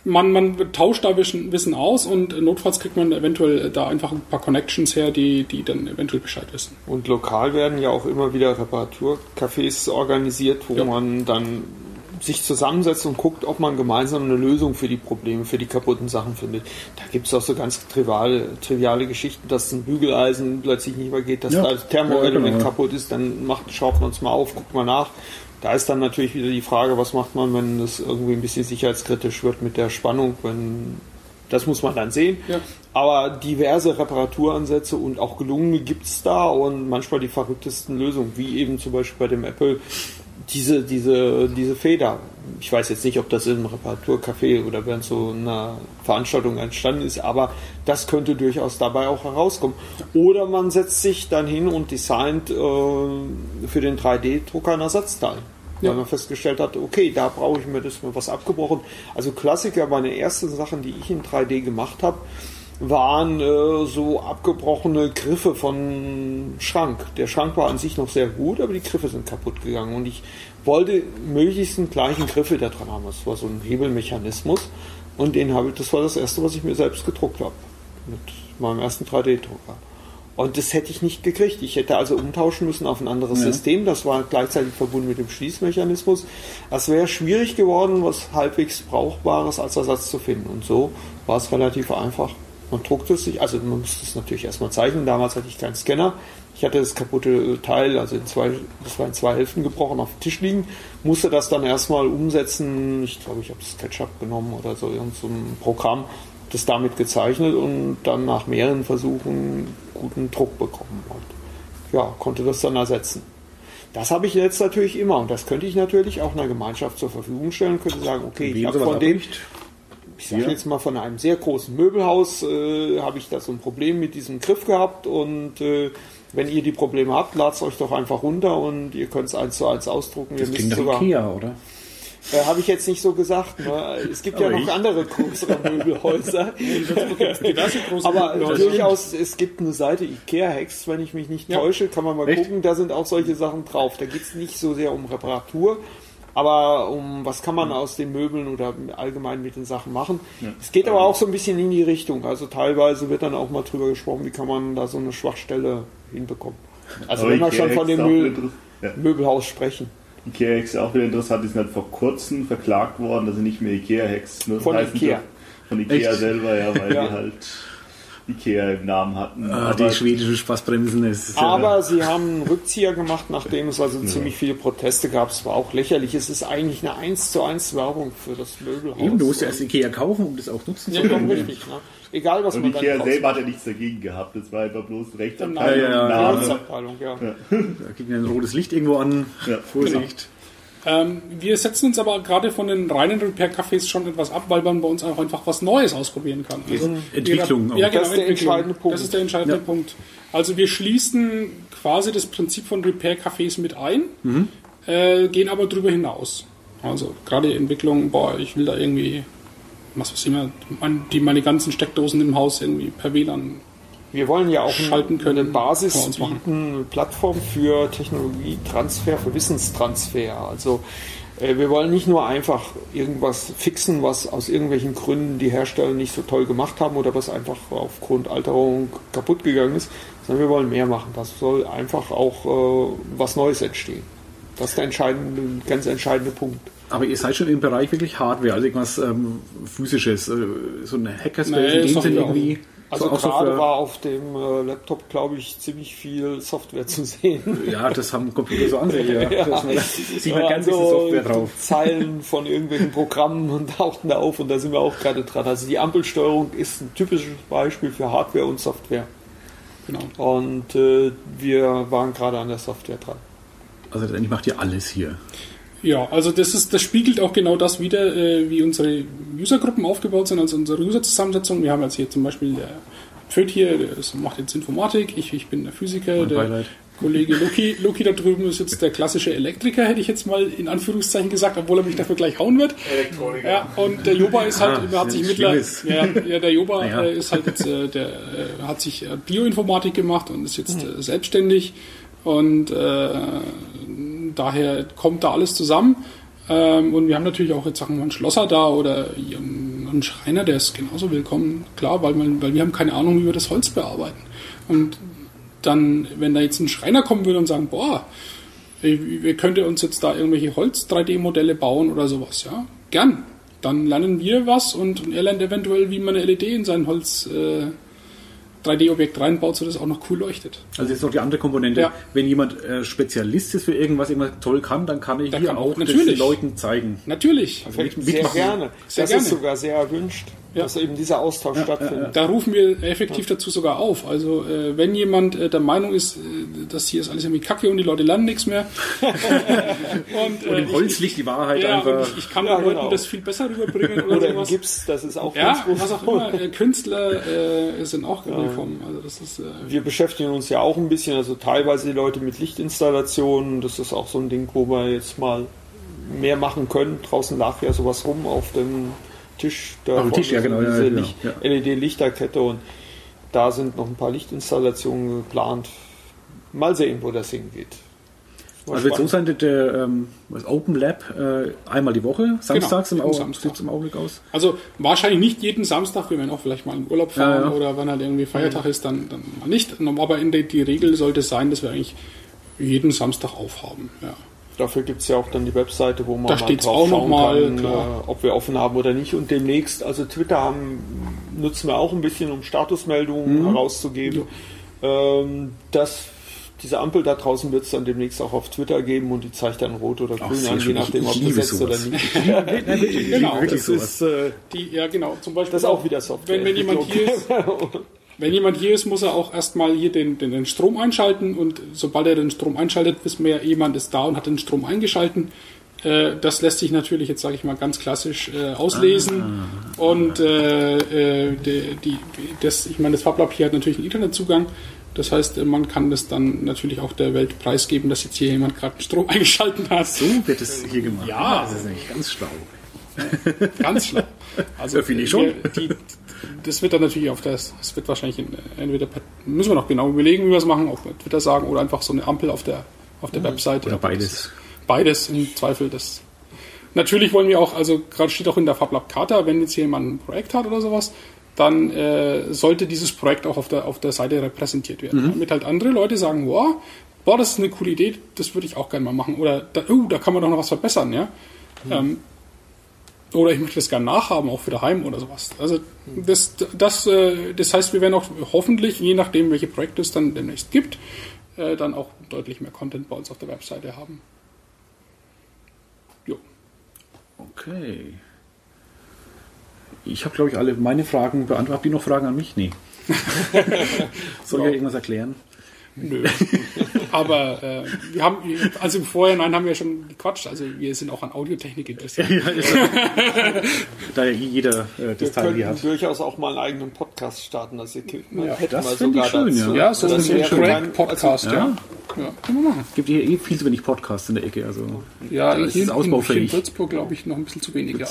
man, man tauscht da Wissen, Wissen aus und notfalls kriegt man eventuell da einfach ein paar Connections her, die, die dann eventuell Bescheid wissen. Und lokal werden ja auch immer wieder Reparaturcafés organisiert, wo Ja. man dann sich zusammensetzt und guckt, ob man gemeinsam eine Lösung für die Probleme, für die kaputten Sachen findet. Da gibt es auch so ganz triviale, triviale Geschichten, dass ein Bügeleisen plötzlich nicht mehr geht, dass Ja. da das Thermoelement Ja, genau. kaputt ist, dann macht, schraubt man es mal auf, guckt mal nach. Da ist dann natürlich wieder die Frage, was macht man, wenn das irgendwie ein bisschen sicherheitskritisch wird mit der Spannung, wenn das muss man dann sehen. Ja. Aber diverse Reparaturansätze und auch gelungene gibt es da und manchmal die verrücktesten Lösungen, wie eben zum Beispiel bei dem Apple diese, diese, diese Feder. Ich weiß jetzt nicht, ob das im Reparaturcafé oder während so einer Veranstaltung entstanden ist, aber das könnte durchaus dabei auch herauskommen. Oder man setzt sich dann hin und designt äh, für den 3D-Drucker ein Ersatzteil. Ja. Weil man festgestellt hat, okay, da brauche ich mir das mal was abgebrochen. Also Klassiker, meine ersten Sachen, die ich in 3D gemacht habe, waren äh, so abgebrochene Griffe von Schrank. Der Schrank war an sich noch sehr gut, aber die Griffe sind kaputt gegangen und ich wollte möglichst einen gleichen Griffel da dran haben. Das war so ein Hebelmechanismus und den habe ich, das war das erste, was ich mir selbst gedruckt habe mit meinem ersten 3D-Drucker. Und das hätte ich nicht gekriegt. Ich hätte also umtauschen müssen auf ein anderes System. Das war gleichzeitig verbunden mit dem Schließmechanismus. Es wäre schwierig geworden, was halbwegs Brauchbares als Ersatz zu finden. Und so war es relativ einfach. Man druckte es sich, also man musste es natürlich erstmal zeichnen. Damals hatte ich keinen Scanner. Ich hatte das kaputte Teil, also in zwei, das war in zwei Hälften gebrochen, auf dem Tisch liegen. Musste das dann erstmal umsetzen. Ich glaube, ich habe SketchUp genommen oder so, irgend so ein Programm, das damit gezeichnet und dann nach mehreren Versuchen guten Druck bekommen. Und ja, konnte das dann ersetzen. Das habe ich jetzt natürlich immer und das könnte ich natürlich auch einer Gemeinschaft zur Verfügung stellen. Könnte sagen, okay, ich habe von dem? Ich sage Ja. jetzt mal von einem sehr großen Möbelhaus, äh, habe ich da so ein Problem mit diesem Griff gehabt und äh, wenn ihr die Probleme habt, ladet es euch doch einfach runter und ihr könnt es eins zu eins ausdrucken. Das ihr klingt nach sogar, Ikea, oder? äh, habe ich jetzt nicht so gesagt. Ne? Es gibt ja noch ich- andere größere Möbelhäuser. Aber durchaus, es gibt eine Seite Ikea Hacks, wenn ich mich nicht Ja. täusche, kann man mal Echt? gucken, da sind auch solche Sachen drauf. Da geht es nicht so sehr um Reparatur, aber um was kann man aus den Möbeln oder allgemein mit den Sachen machen. Es geht aber auch so ein bisschen in die Richtung. Also teilweise wird dann auch mal drüber gesprochen, wie kann man da so eine Schwachstelle hinbekommen. Also Aber wenn wir schon von dem Möbel, ja. Möbelhaus sprechen. Ikea Hex ist auch wieder interessant, die sind halt vor kurzem verklagt worden, dass sie nicht mehr Ikea Hex nur Von Ikea. dürfen. Von Ikea Echt? selber, ja, weil Ja. die halt Ikea im Namen hatten. Ah, Aber die schwedische Spaßbremsen. Ist ja- Aber sie haben einen Rückzieher gemacht, nachdem es also ziemlich viele Proteste gab. Es war auch lächerlich. Es ist eigentlich eine 1 zu 1 Werbung für das Möbelhaus. Eben, du musst ja erst Ikea kaufen, um das auch nutzen Ja, zu können. richtig. Ne? Egal, was und man dann Ikea kauft. selber hat ja nichts dagegen gehabt. Das war einfach bloß Rechtsabteilung, Ja, ja, ja. Name. Rechtsabteilung, ja. Da man ein rotes Licht irgendwo an. Ja. Vorsicht. Ähm, wir setzen uns aber gerade von den reinen Repair-Cafés schon etwas ab, weil man bei uns auch einfach was Neues ausprobieren kann. Also, Entwicklung Ja, auch. genau, Das ist der Entwicklung. entscheidende Punkt. Das ist der entscheidende Ja. Punkt. Also wir schließen quasi das Prinzip von Repair-Cafés mit ein, Mhm. äh, gehen aber darüber hinaus. Also gerade die Entwicklung, boah, ich will da irgendwie, was weiß ich immer, die meine ganzen Steckdosen im Haus irgendwie per WLAN Wir wollen ja auch Schalten können, eine Basis bieten, eine Plattform für Technologietransfer, für Wissenstransfer. Also äh, wir wollen nicht nur einfach irgendwas fixen, was aus irgendwelchen Gründen die Hersteller nicht so toll gemacht haben oder was einfach aufgrund Alterung kaputt gegangen ist, sondern wir wollen mehr machen. Das soll einfach auch äh, was Neues entstehen. Das ist der entscheidende, ganz entscheidende Punkt. Aber ihr seid schon im Bereich wirklich Hardware, also irgendwas ähm, physisches, äh, so eine Hackerspace Nee, in dem Software Sinne auch. Also so, auch gerade Software. war auf dem äh, Laptop, glaube ich, ziemlich viel Software zu sehen. Ja, das haben Computer so an sich. Ja. Da sieht man ganz Also Software drauf. Zeilen von irgendwelchen Programmen und tauchten da auf und da sind wir auch gerade dran. Also die Ampelsteuerung ist ein typisches Beispiel für Hardware und Software. Genau. Und äh, wir waren gerade an der Software dran. Also letztendlich macht ihr alles hier. Ja, also das ist, das spiegelt auch genau das wieder, äh, wie unsere Usergruppen aufgebaut sind, also unsere Userzusammensetzung. Wir haben jetzt hier zum Beispiel der Pföd hier, der ist, macht jetzt Informatik, ich, ich bin der Physiker, Mein der Beileid. Kollege Luki, Luki da drüben ist jetzt der klassische Elektriker, hätte ich jetzt mal in Anführungszeichen gesagt, obwohl er mich dafür gleich hauen wird. Elektroniker. Ja, und der Joba ist halt, Ah, hat sich mittlerweile, ja, ja, der Joba Naja. äh, ist halt jetzt, äh, der äh, hat sich äh, Bioinformatik gemacht und ist jetzt äh, selbstständig und äh, daher kommt da alles zusammen. Ähm, und wir haben natürlich auch jetzt sagen wir einen Schlosser da oder einen Schreiner, der ist genauso willkommen, klar, weil, man, weil wir haben keine Ahnung, wie wir das Holz bearbeiten. Und dann, wenn da jetzt ein Schreiner kommen würde und sagen, boah, wir könnte uns jetzt da irgendwelche Holz-3D-Modelle bauen oder sowas, ja, gern. Dann lernen wir was und, und er lernt eventuell, wie man eine LED in sein Holz äh, 3D-Objekt reinbaut, sodass es auch noch cool leuchtet. Also jetzt noch die andere Komponente. Ja. Wenn jemand äh, Spezialist ist für irgendwas, irgendwas toll kann, dann kann ich Dann hier kann- auch natürlich. den Leuten zeigen. Natürlich. Perfekt, mit- sehr mitmachen. gerne. Sehr das gerne. ist sogar sehr erwünscht, Ja. dass eben dieser Austausch stattfindet. Da rufen wir effektiv dazu sogar auf. Also äh, wenn jemand äh, der Meinung ist, äh, das hier ist alles irgendwie kacke und die Leute lernen nichts mehr. und, Und äh, im Holz liegt die Wahrheit ich, ja, und einfach. ich, ich kann Ja, den Leuten genau. das viel besser rüberbringen oder, Oder im sowas. Gips, das ist auch Ja, ganz gut. was auch immer. Äh, Künstler äh, sind auch willkommen. Also das ist äh, Wir beschäftigen uns ja auch ein bisschen, also teilweise die Leute mit Lichtinstallationen. Das ist auch so ein Ding, wo wir jetzt mal mehr machen können. Draußen lag ja sowas rum auf dem Tisch. Da Auf dem Tisch, ja, genau, ja, Diese genau, Licht- ja. LED-Lichterkette und da sind noch ein paar Lichtinstallationen geplant. Mal sehen, wo das hingeht. Also wird so spannend. sein, dass der ähm, das Open Lab äh, einmal die Woche, samstags jeden im, Samstag. sieht's im Augenblick aus. Also wahrscheinlich nicht jeden Samstag, wir werden auch vielleicht mal in Urlaub fahren Ja, ja. oder wenn halt irgendwie Feiertag ist, dann, dann mal nicht. Aber in der, die Regel sollte es sein, dass wir eigentlich jeden Samstag aufhaben. Ja. Dafür gibt es ja auch dann die Webseite, wo man Da mal steht's drauf auch noch schauen mal, kann, klar. äh, ob wir offen haben oder nicht. Und demnächst, also Twitter haben, nutzen wir auch ein bisschen, um Statusmeldungen Mhm. herauszugeben. Ähm, das, diese Ampel da draußen wird es dann demnächst auch auf Twitter geben und die zeigt dann rot oder grün sehr an, je nachdem, ob besetzt oder nicht. Genau, Das ist, äh, Die, ja, genau. Zum Beispiel das ist auch wieder Software. Wenn, wenn jemand hier ist, wenn jemand hier ist, muss er auch erstmal hier den, den, den Strom einschalten und sobald er den Strom einschaltet, wissen wir ja, jemand ist da und hat den Strom eingeschalten. Äh, Das lässt sich natürlich jetzt, sage ich mal, ganz klassisch äh, auslesen. Und äh, äh, die, die, das, ich meine, das Fablab hier hat natürlich einen Internetzugang. Das heißt, man kann das dann natürlich auch der Welt preisgeben, dass jetzt hier jemand gerade Strom eingeschalten hat. So wird es hier gemacht. Ja. Das ist eigentlich ganz schlau. Ganz schlau. Also Ja, finde ich schon. Die, die, das wird dann natürlich auf das, es wird wahrscheinlich in, entweder müssen wir noch genau überlegen, wie wir es machen, auf Twitter sagen oder einfach so eine Ampel auf der auf der Webseite. Oder beides. Beides im Zweifel. Das natürlich wollen wir auch, also gerade steht auch in der FabLab Charta, wenn jetzt hier jemand ein Projekt hat oder sowas, dann äh, sollte dieses Projekt auch auf der auf der Seite repräsentiert werden, damit halt andere Leute sagen, wow, boah, das ist eine coole Idee, das würde ich auch gerne mal machen oder da, oh, da kann man doch noch was verbessern, ja. Ähm, oder ich möchte das gerne nachhaben, auch für daheim oder sowas. Also das, das, äh, das heißt, wir werden auch hoffentlich, je nachdem, welche Projekte es dann demnächst gibt, äh, dann auch deutlich mehr Content bei uns auf der Webseite haben. Jo. Okay. Ich habe, glaube ich, alle meine Fragen beantwortet. Habt ihr noch Fragen an mich? Nee. Soll ich ja irgendwas erklären? Nö. Aber äh, wir haben, also im Vorhinein haben wir schon gequatscht, also wir sind auch an Audiotechnik interessiert. Ja, ist ja- da ja jeder äh, Wir das Teil hier könnten hat. durchaus auch mal einen eigenen Podcast starten. Das hätten Ja, hätten das wir fänd ich schön, dazu. Ja, so das ein kein- Crack-Podcast, ja. Ja. ja. Können wir machen. gibt hier eh viel zu wenig Podcasts in der Ecke. Also Ja, da ist hier es in, in, ausbaufähig. in Würzburg glaube ich noch ein bisschen zu wenig. Ja.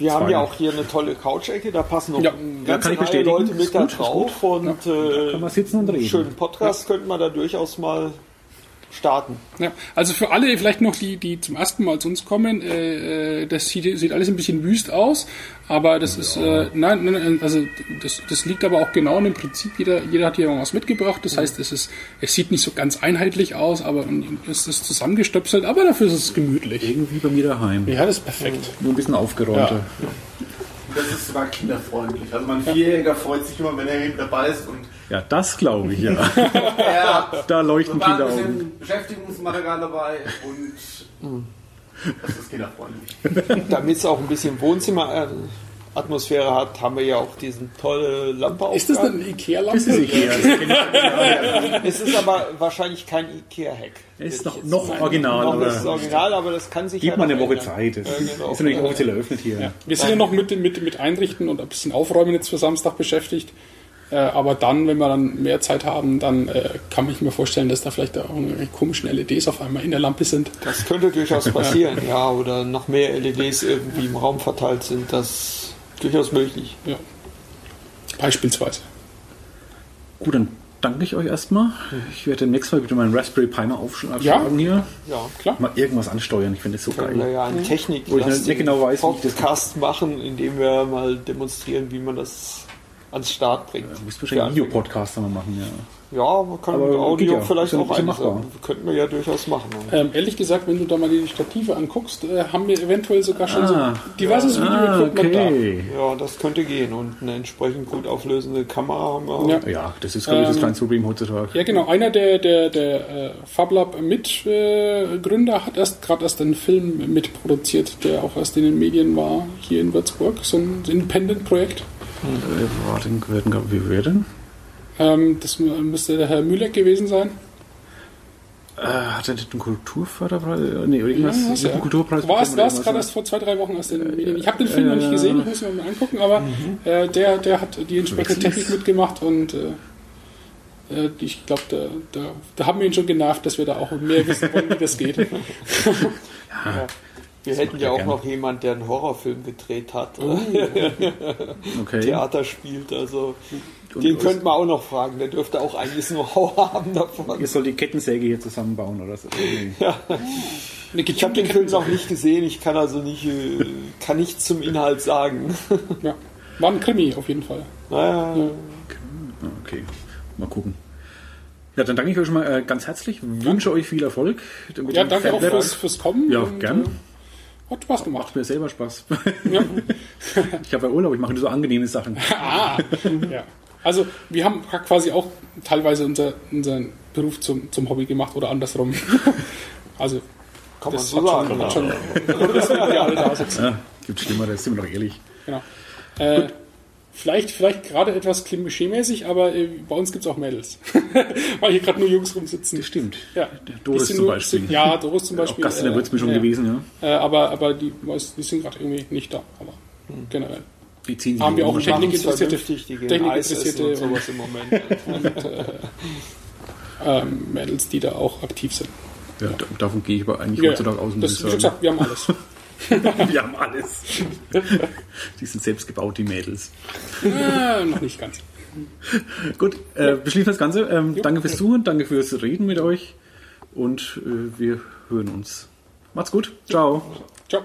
Wir haben ja auch hier eine tolle Couch-Ecke, da passen noch Ja. Ja, Reihe bestätigen. Leute mit da gut, drauf und äh, Kann man sitzen und reden. schönen Podcast könnten wir da durchaus mal starten. Ja, also für alle vielleicht noch, die, die zum ersten Mal zu uns kommen, äh, äh, das sieht, sieht alles ein bisschen wüst aus, aber das ist, äh, nein, nein, nein, also das, das liegt aber auch genau im Prinzip, jeder, jeder hat hier was mitgebracht, das heißt, es ist, es sieht nicht so ganz einheitlich aus, aber es ist zusammengestöpselt, aber dafür ist es gemütlich. Irgendwie bei mir daheim. Ja, das ist perfekt. Nur ein bisschen aufgeräumter. Das ist sogar kinderfreundlich. Also mein Vierjähriger freut sich immer, wenn er eben dabei ist und Ja, das glaube ich, ja. ja, Da leuchten wir waren ein bisschen Beschäftigungsmaterial dabei und das ist kinderfreundlich. Damit es auch ein bisschen Wohnzimmer-Atmosphäre hat, haben wir ja auch diesen tolle Lampe Ist das eine Ikea-Lampe? Das ist Ikea. Ich. Es ist aber wahrscheinlich kein Ikea-Hack. Es ist noch, noch original, Noch ist aber Original, aber das kann sich gib ja mal noch eine Woche ändern. Zeit. Das Ja, genau. ist nicht offiziell eröffnet hier. Ja. Wir sind ja noch mit, mit, mit Einrichten und ein bisschen Aufräumen jetzt für Samstag beschäftigt. Äh, aber dann, wenn wir dann mehr Zeit haben, dann äh, kann ich mir vorstellen, dass da vielleicht auch irgendwelche komischen LEDs auf einmal in der Lampe sind. Das könnte durchaus passieren, ja, oder noch mehr LEDs irgendwie im Raum verteilt sind, das ist durchaus möglich. Ja. Beispielsweise. Gut, dann danke ich euch erstmal. Ich werde demnächst mal wieder meinen Raspberry Pi mal aufschlagen Ja. hier. Ja, Klar. Mal irgendwas ansteuern. Ich finde das so können wir geil. ja einen Technik Wo ich nicht genau weiß, wie ich das- Podcast machen, indem wir mal demonstrieren, wie man das ans Start bringt. Du musst wahrscheinlich einen Videopodcast mal machen, ja. Ja, man kann Aber mit Audio ja. vielleicht ja ein auch einsetzen. machbar. Könnten wir ja durchaus machen. Ähm, ehrlich gesagt, wenn du da mal die Stative anguckst, äh, haben wir eventuell sogar schon Ah. so diverses Ah, Video-Equipment okay. Ja, das könnte gehen. Und eine entsprechend gut auflösende Kamera haben wir. Ja. Ja, das ist, glaube ich, das Ähm, kleinste Problem heutzutage. da. Ja, genau. Einer der, der, der äh, FabLab-Mitgründer hat erst gerade erst einen Film mitproduziert, der auch erst in den Medien war, hier in Würzburg. So ein Independent-Projekt. Äh, denn- wie wer denn? Ähm, das müsste der Herr Müller gewesen sein. Äh, hat er nicht einen Kulturförderpreis? Äh, Nee, irgendwas? Ja, Ja, ja. Kulturpreis War es oder das gerade irgendwas, erst vor zwei, drei Wochen erst in den Medien? Ich habe den Film noch nicht gesehen, ich muss mir mal angucken, aber äh, der, der hat die entsprechende. Technik mitgemacht und äh, äh, ich glaube, da, da, da haben wir ihn schon genervt, dass wir da auch mehr wissen wollen, wie das geht. Ja. Wir hätten macht ja auch gerne. noch jemanden, der einen Horrorfilm gedreht hat, Oh. Okay. Theater spielt. Also Und den könnten wir auch noch fragen. Der dürfte auch einiges Know-how haben davon. Ihr sollt die Kettensäge hier zusammenbauen oder so. Eine Ich habe den Film noch nicht gesehen. Ich kann also nicht, äh, kann nichts zum Inhalt sagen. Ja. War ein Krimi auf jeden Fall. Naja, Ah, Okay, mal gucken. Ja, dann danke ich euch schon mal äh, ganz herzlich. Wünsche euch viel Erfolg. mit Ja, danke auch fürs, fürs Kommen. Ja, und, gern. Hat Spaß gemacht. Macht mir selber Spaß. Ja. Ich habe ja Urlaub, ich mache nur so angenehme Sachen. Ah, ja. Also wir haben quasi auch teilweise unser, unseren Beruf zum, zum Hobby gemacht oder andersrum. Also kann man das so hat sagen. schon, hat schon. Ja, gibt Schlimmeres, sind wir doch ehrlich. Genau. Äh, vielleicht, vielleicht gerade etwas klischee-mäßig, aber äh, bei uns gibt es auch Mädels. Weil hier gerade nur Jungs rumsitzen. Das stimmt. Ja. Doris zum nur- Beispiel. Sind, ja, Doris zum Auch Beispiel. Gast in der äh, Würzmischung ja. gewesen, ja. Äh, aber, aber die, die sind gerade irgendwie nicht da. Aber generell. Die ziehen sich Haben wir auch um. Technik- Technik interessierte- vernünftig, die gehen Technik Eis essen interessierte- und sowas im Moment. Ähm, Mädels, die da auch aktiv sind. Ja, da- davon gehe ich aber eigentlich Ja, heutzutage aus, das, wie gesagt, wir haben alles. Wir haben alles. Die sind selbst gebaut, die Mädels. äh, noch nicht ganz. Gut, äh, beschließen das Ganze. Ähm, danke fürs Zuhören, danke fürs Reden mit euch und äh, wir hören uns. Macht's gut. Ciao. Ciao.